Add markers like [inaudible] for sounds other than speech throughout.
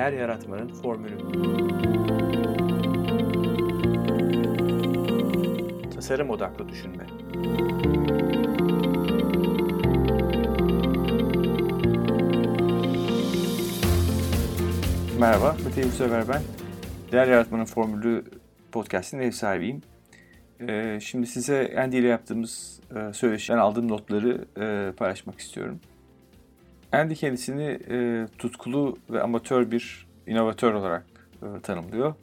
Değer yaratmanın formülü. Tasarım odaklı düşünme. Merhaba, Mete Yurtsever ben. Değer Yaratmanın Formülü podcast'in ev sahibiyim. Ee, şimdi size Andy ile yaptığımız e, söyleşiden aldığım notları e, paylaşmak istiyorum. Andy kendisini e, tutkulu ve amatör bir inovatör olarak e, tanımlıyor.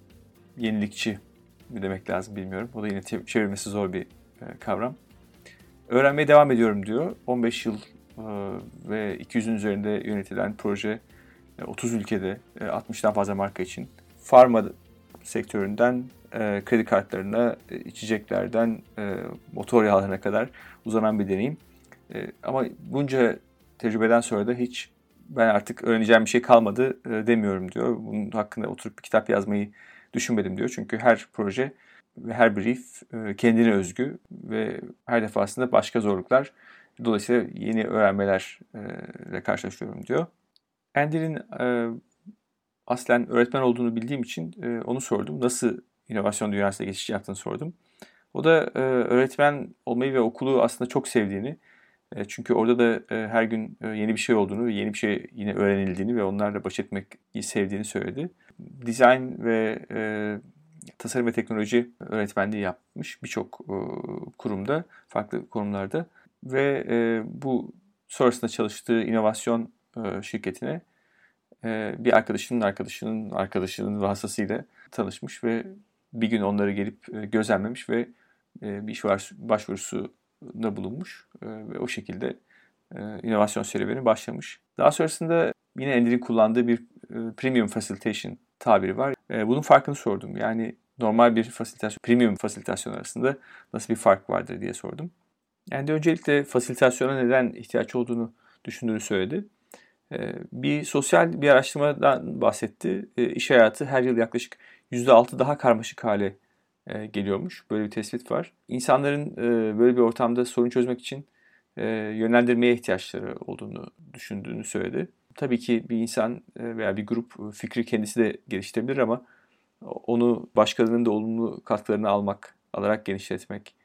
Yenilikçi mi demek lazım bilmiyorum. O da yine çevirmesi zor bir e, kavram. Öğrenmeye devam ediyorum diyor. 15 yıl e, ve 200'ün üzerinde yönetilen proje 30 e, ülkede 60'tan e, fazla marka için. Pharma sektöründen e, kredi kartlarına, e, içeceklerden e, motor yağlarına kadar uzanan bir deneyim. E, ama bunca tecrübeden sonra da hiç ben artık öğreneceğim bir şey kalmadı e, demiyorum diyor. Bunun hakkında oturup bir kitap yazmayı düşünmedim diyor. Çünkü her proje ve her brief e, kendine özgü ve her defasında başka zorluklar. Dolayısıyla yeni öğrenmelerle karşılaşıyorum diyor. Andy'nin e, aslen öğretmen olduğunu bildiğim için e, onu sordum. Nasıl inovasyon dünyasına geçiş yaptığını sordum. O da e, öğretmen olmayı ve okulu aslında çok sevdiğini, çünkü orada da e, her gün e, yeni bir şey olduğunu, yeni bir şey yine öğrenildiğini ve onlarla baş etmeyi sevdiğini söyledi. Design ve e, tasarım ve teknoloji öğretmenliği yapmış birçok e, kurumda, farklı kurumlarda ve e, bu sonrasında çalıştığı inovasyon e, şirketine e, bir arkadaşının arkadaşının arkadaşının vasıtasıyla tanışmış ve bir gün onları gelip e, gözlemlemiş ve e, bir iş başvurusunda bulunmuş ve o şekilde inovasyon serüveni başlamış. Daha sonrasında yine Ender'in kullandığı bir premium facilitation tabiri var. Bunun farkını sordum. Yani normal bir fasilitasyon, premium fasilitasyon arasında nasıl bir fark vardır diye sordum. Yani öncelikle fasilitasyona neden ihtiyaç olduğunu düşündüğünü söyledi. Bir sosyal bir araştırmadan bahsetti. Ee, iş hayatı her yıl yaklaşık %6 daha karmaşık hale e, geliyormuş. Böyle bir tespit var. İnsanların e, böyle bir ortamda sorun çözmek için e, yönlendirmeye ihtiyaçları olduğunu düşündüğünü söyledi. Tabii ki bir insan veya bir grup fikri kendisi de geliştirebilir ama onu başkalarının da olumlu katkılarını almak, alarak genişletmek,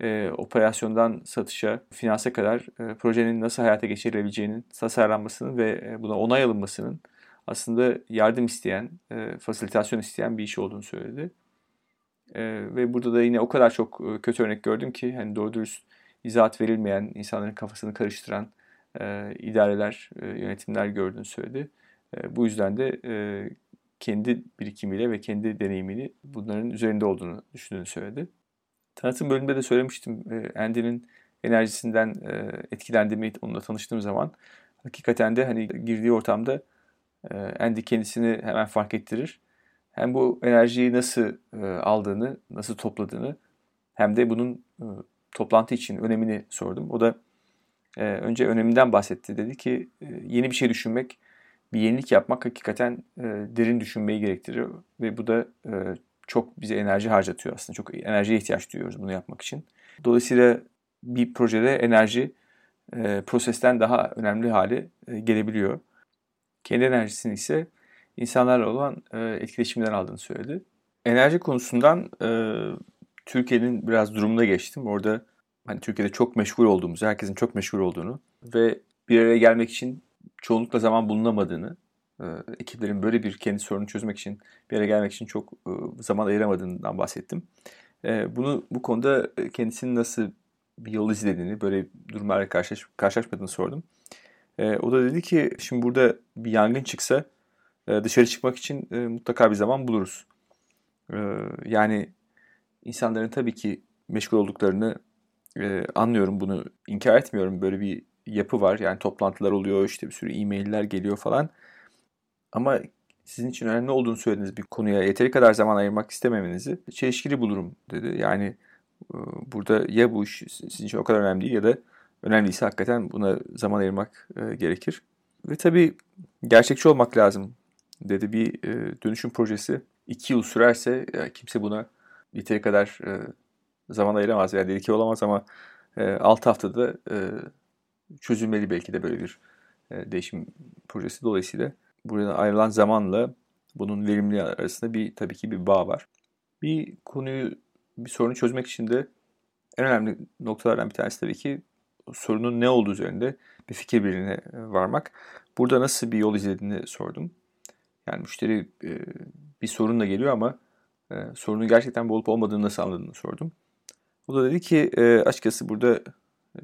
e, operasyondan satışa, finanse kadar e, projenin nasıl hayata geçirilebileceğinin tasarlanmasının ve buna onay alınmasının aslında yardım isteyen, e, fasilitasyon isteyen bir iş olduğunu söyledi. E, ve burada da yine o kadar çok kötü örnek gördüm ki hani doğru dürüst izahat verilmeyen, insanların kafasını karıştıran e, idareler, e, yönetimler gördüğünü söyledi. E, bu yüzden de e, kendi birikimiyle ve kendi deneyimini bunların üzerinde olduğunu düşündüğünü söyledi. Tanıtım bölümünde de söylemiştim. E, Andy'nin enerjisinden e, etkilendiğimi onunla tanıştığım zaman hakikaten de hani girdiği ortamda e, Andy kendisini hemen fark ettirir. Hem bu enerjiyi nasıl e, aldığını, nasıl topladığını hem de bunun e, toplantı için önemini sordum. O da e, önce öneminden bahsetti. Dedi ki yeni bir şey düşünmek, bir yenilik yapmak hakikaten derin düşünmeyi gerektirir ve bu da çok bize enerji harcatıyor aslında. Çok enerjiye ihtiyaç duyuyoruz bunu yapmak için. Dolayısıyla bir projede enerji prosesten daha önemli hale gelebiliyor. Kendi enerjisini ise insanlarla olan e, etkileşimden aldığını söyledi. Enerji konusundan e, Türkiye'nin biraz durumuna geçtim. Orada hani Türkiye'de çok meşgul olduğumuzu, herkesin çok meşgul olduğunu ve bir araya gelmek için çoğunlukla zaman bulunamadığını e, ekiplerin böyle bir kendi sorunu çözmek için bir yere gelmek için çok e, zaman ayıramadığından bahsettim. E, bunu bu konuda kendisinin nasıl bir yol izlediğini, böyle durumlarla karşılaş, karşılaşmadığını sordum. O da dedi ki şimdi burada bir yangın çıksa dışarı çıkmak için mutlaka bir zaman buluruz. Yani insanların tabii ki meşgul olduklarını anlıyorum bunu inkar etmiyorum. Böyle bir yapı var. Yani toplantılar oluyor, işte bir sürü e-mailler geliyor falan. Ama sizin için önemli olduğunu söylediğiniz bir konuya yeteri kadar zaman ayırmak istememenizi çelişkili bulurum dedi. Yani e, burada ya bu iş sizin için o kadar önemli değil ya da önemliyse hakikaten buna zaman ayırmak e, gerekir. Ve tabii gerçekçi olmak lazım dedi. Bir e, dönüşüm projesi iki yıl sürerse kimse buna yeteri kadar zaman ayıramaz veya dedike olamaz ama 6 haftada çözülmeli belki de böyle bir değişim projesi. Dolayısıyla buraya ayrılan zamanla bunun verimli arasında bir tabii ki bir bağ var. Bir konuyu, bir sorunu çözmek için de en önemli noktalardan bir tanesi tabii ki sorunun ne olduğu üzerinde bir fikir birliğine varmak. Burada nasıl bir yol izlediğini sordum. Yani müşteri e, bir sorunla geliyor ama e, sorunun gerçekten bu olup olmadığını nasıl anladığını sordum. O da dedi ki e, açıkçası burada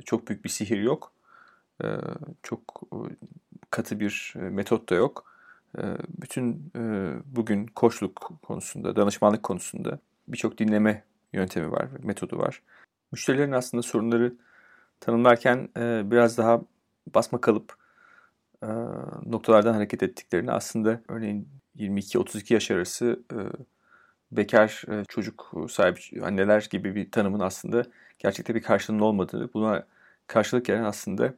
çok büyük bir sihir yok. Çok katı bir metot da yok. Bütün bugün koçluk konusunda, danışmanlık konusunda birçok dinleme yöntemi var, metodu var. Müşterilerin aslında sorunları tanımlarken biraz daha basma kalıp noktalardan hareket ettiklerini aslında örneğin 22-32 yaş arası bekar çocuk sahibi anneler gibi bir tanımın aslında gerçekte bir karşılığının olmadığı, buna karşılık gelen aslında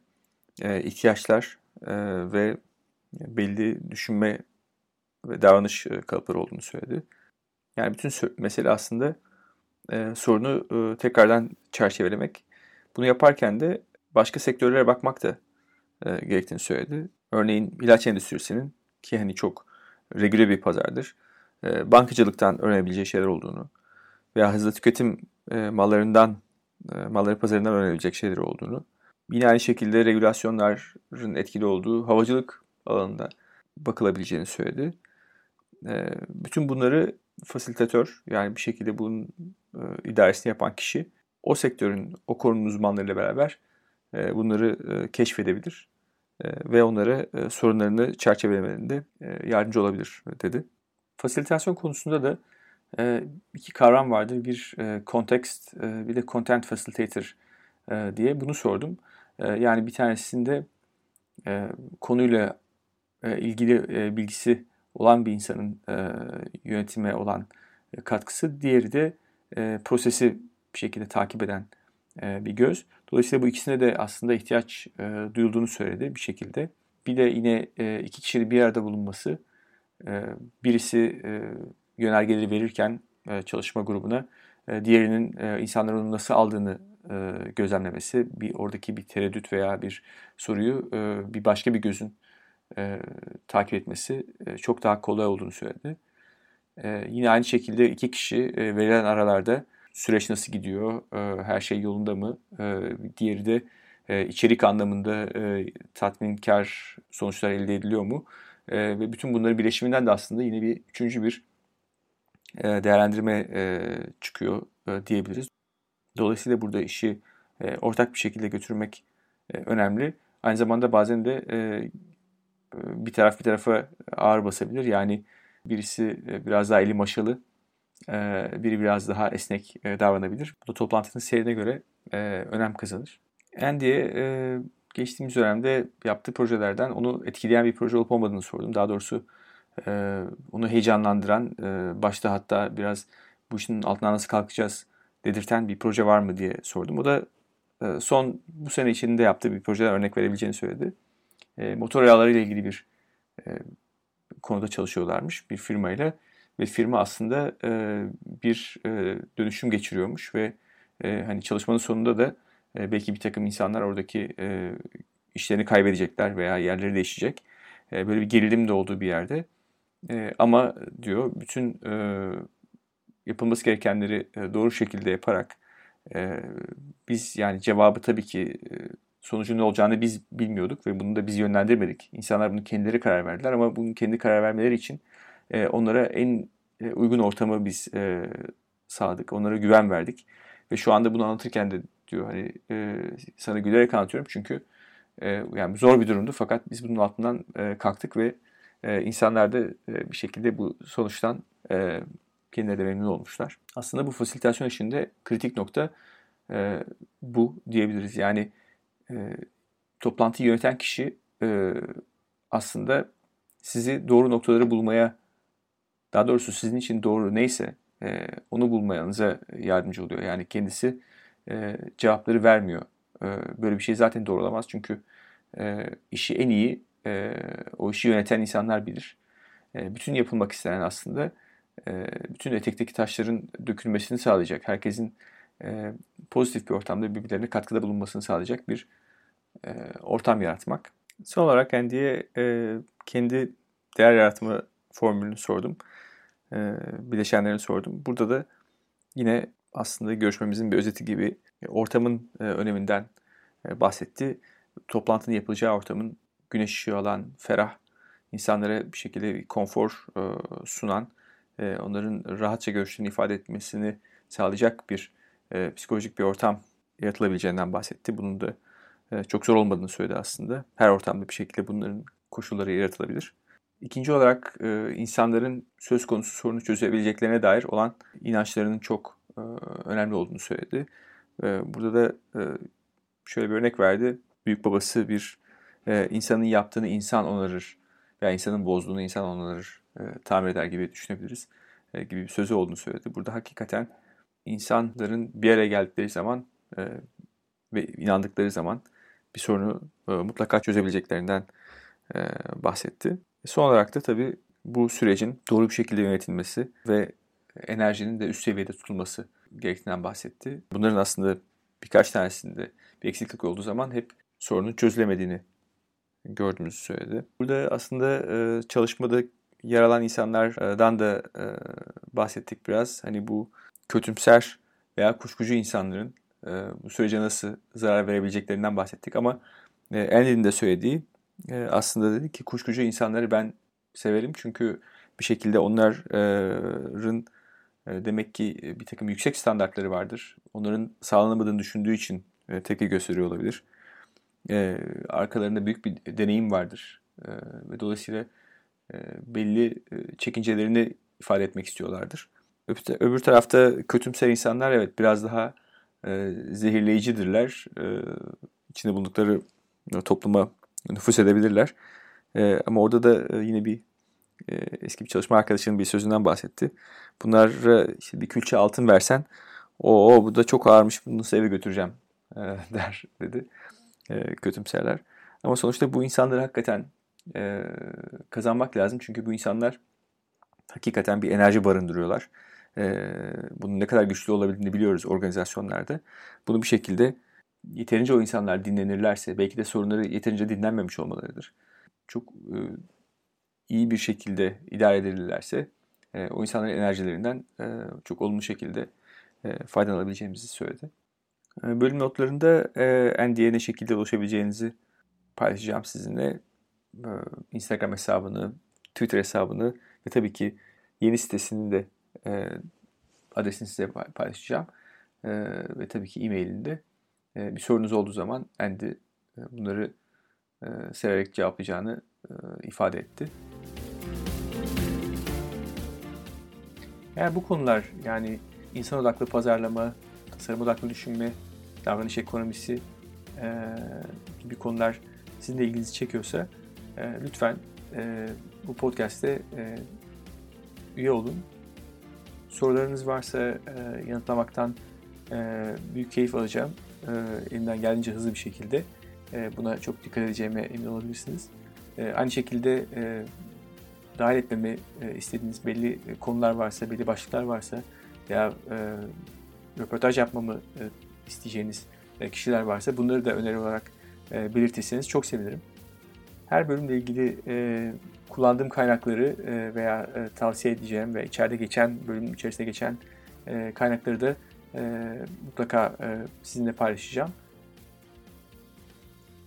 ihtiyaçlar ve belli düşünme ve davranış kalıpları olduğunu söyledi. Yani bütün mesele aslında sorunu tekrardan çerçevelemek. Bunu yaparken de başka sektörlere bakmak da gerektiğini söyledi. Örneğin ilaç endüstrisinin ki hani çok regüle bir pazardır. bankacılıktan öğrenebileceği şeyler olduğunu veya hızlı tüketim mallarından, malları pazarından öğrenebilecek şeyler olduğunu. Yine aynı şekilde regülasyonların etkili olduğu havacılık alanında bakılabileceğini söyledi. bütün bunları fasilitatör yani bir şekilde bunun idaresini yapan kişi o sektörün, o konunun uzmanlarıyla beraber bunları keşfedebilir ve onlara sorunlarını çerçevelemelerinde yardımcı olabilir dedi. Fasilitasyon konusunda da iki kavram vardır. Bir context, bir de content facilitator diye bunu sordum. Yani bir tanesinde konuyla ilgili bilgisi olan bir insanın yönetime olan katkısı, diğeri de prosesi bir şekilde takip eden bir göz. Dolayısıyla bu ikisine de aslında ihtiyaç duyulduğunu söyledi bir şekilde. Bir de yine iki kişinin bir arada bulunması, birisi yönergeleri verirken çalışma grubuna, diğerinin insanların onu nasıl aldığını gözlemlemesi, bir oradaki bir tereddüt veya bir soruyu bir başka bir gözün takip etmesi çok daha kolay olduğunu söyledi. Yine aynı şekilde iki kişi verilen aralarda süreç nasıl gidiyor, e, her şey yolunda mı? E, diğeri de e, içerik anlamında tatminkar sonuçlar elde ediliyor mu? Ve bütün bunların birleşiminden de aslında yine bir üçüncü bir değerlendirme çıkıyor diyebiliriz. Dolayısıyla burada işi ortak bir şekilde götürmek önemli. Aynı zamanda bazen de bir taraf bir tarafa ağır basabilir. Yani birisi biraz daha eli maşalı, biri biraz daha esnek davranabilir. Bu da toplantının seyrine göre önem kazanır. Andy'ye geçtiğimiz dönemde yaptığı projelerden onu etkileyen bir proje olup olmadığını sordum. Daha doğrusu onu heyecanlandıran, başta hatta biraz bu işin altından nasıl kalkacağız dedirten bir proje var mı diye sordum. O da son bu sene içinde yaptığı bir projeden örnek verebileceğini söyledi. Motor yağları ile ilgili bir konuda çalışıyorlarmış bir firmayla ve firma aslında e, bir e, dönüşüm geçiriyormuş ve e, hani çalışmanın sonunda da e, belki bir takım insanlar oradaki e, işlerini kaybedecekler veya yerleri değişecek. E, böyle bir gerilim de olduğu bir yerde. E, ama diyor bütün e, yapılması gerekenleri e, doğru şekilde yaparak e, biz yani cevabı tabii ki e, sonucun ne olacağını biz bilmiyorduk ve bunu da biz yönlendirmedik. İnsanlar bunu kendileri karar verdiler ama bunun kendi karar vermeleri için e, onlara en e, uygun ortamı biz e, sağladık. Onlara güven verdik. Ve şu anda bunu anlatırken de diyor hani e, sana gülerek anlatıyorum çünkü e, yani zor bir durumdu fakat biz bunun altından e, kalktık ve e, insanlar da e, bir şekilde bu sonuçtan e, kendileri de memnun olmuşlar. Aslında bu fasilitasyon işinde kritik nokta e, bu diyebiliriz. Yani e, toplantıyı yöneten kişi e, aslında sizi doğru noktaları bulmaya daha doğrusu sizin için doğru neyse e, onu bulmanıza yardımcı oluyor. Yani kendisi e, cevapları vermiyor. E, böyle bir şey zaten doğru olamaz çünkü e, işi en iyi e, o işi yöneten insanlar bilir. E, bütün yapılmak istenen aslında e, bütün etekteki taşların dökülmesini sağlayacak. Herkesin e, pozitif bir ortamda birbirlerine katkıda bulunmasını sağlayacak bir e, ortam yaratmak. Son olarak Andy'ye e, kendi değer yaratma formülünü sordum. E, bileşenlerini sordum. Burada da yine aslında görüşmemizin bir özeti gibi ortamın e, öneminden e, bahsetti. Toplantının yapılacağı ortamın güneş ışığı alan, ferah, insanlara bir şekilde bir konfor e, sunan, e, onların rahatça görüşlerini ifade etmesini sağlayacak bir e, psikolojik bir ortam yaratılabileceğinden bahsetti. Bunun da e, çok zor olmadığını söyledi aslında. Her ortamda bir şekilde bunların koşulları yaratılabilir. İkinci olarak e, insanların söz konusu sorunu çözebileceklerine dair olan inançlarının çok e, önemli olduğunu söyledi. E, burada da e, şöyle bir örnek verdi. Büyük babası bir e, insanın yaptığını insan onarır veya insanın bozduğunu insan onarır, e, tamir eder gibi düşünebiliriz e, gibi bir sözü olduğunu söyledi. Burada hakikaten insanların bir araya geldikleri zaman e, ve inandıkları zaman bir sorunu e, mutlaka çözebileceklerinden e, bahsetti. Son olarak da tabii bu sürecin doğru bir şekilde yönetilmesi ve enerjinin de üst seviyede tutulması gerektiğinden bahsetti. Bunların aslında birkaç tanesinde bir eksiklik olduğu zaman hep sorunun çözülemediğini gördüğümüzü söyledi. Burada aslında e, çalışmada yer alan insanlardan da e, bahsettik biraz. Hani bu kötümser veya kuşkucu insanların e, bu sürece nasıl zarar verebileceklerinden bahsettik ama e, Andy'nin de söylediği e, aslında dedi ki kuşkucu insanları ben severim çünkü bir şekilde onların e, demek ki bir takım yüksek standartları vardır. Onların sağlanamadığını düşündüğü için e, tepki gösteriyor olabilir. E, arkalarında büyük bir deneyim vardır e, ve dolayısıyla e, belli e, çekincelerini ifade etmek istiyorlardır. Öbür, öbür tarafta kötümser insanlar evet biraz daha e, zehirleyicidirler. E, içinde bulundukları topluma nüfus edebilirler. E, ama orada da e, yine bir e, eski bir çalışma arkadaşının bir sözünden bahsetti. Bunlara işte bir külçe altın versen o, bu da çok ağırmış bunu eve götüreceğim e, [laughs] der dedi. E, kötümserler. Ama sonuçta bu insanları hakikaten e, kazanmak lazım. Çünkü bu insanlar hakikaten bir enerji barındırıyorlar. E, bunun ne kadar güçlü olabildiğini biliyoruz organizasyonlarda. Bunu bir şekilde yeterince o insanlar dinlenirlerse belki de sorunları yeterince dinlenmemiş olmalarıdır. Çok e, iyi bir şekilde idare edilirlerse e, o insanların enerjilerinden e, çok olumlu şekilde e, faydalanabileceğimizi söyledi. E, bölüm notlarında e, Andy'ye ne şekilde ulaşabileceğinizi paylaşacağım sizinle. E, Instagram hesabını, Twitter hesabını ve tabii ki yeni sitesinin de e, adresini size paylaşacağım. E, ve tabii ki e-mailinde e, bir sorunuz olduğu zaman Andy e, bunları e, severek cevaplayacağını e, ifade etti. Eğer bu konular yani insan odaklı pazarlama, tasarım odaklı düşünme, davranış ekonomisi gibi konular sizin de ilginizi çekiyorsa lütfen bu podcast'te üye olun. Sorularınız varsa yanıtlamaktan büyük keyif alacağım. E, elimden geldiğince hızlı bir şekilde. E, buna çok dikkat edeceğime emin olabilirsiniz. E, aynı şekilde e, dahil etmemi e, istediğiniz belli konular varsa, belli başlıklar varsa veya e, röportaj yapmamı e, isteyeceğiniz e, kişiler varsa bunları da öneri olarak e, belirtirseniz çok sevinirim. Her bölümle ilgili e, kullandığım kaynakları e, veya e, tavsiye edeceğim ve içeride geçen, bölümün içerisinde geçen e, kaynakları da e, mutlaka e, sizinle paylaşacağım.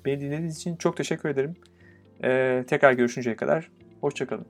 Beni dinlediğiniz için çok teşekkür ederim. E, tekrar görüşünceye kadar hoşçakalın.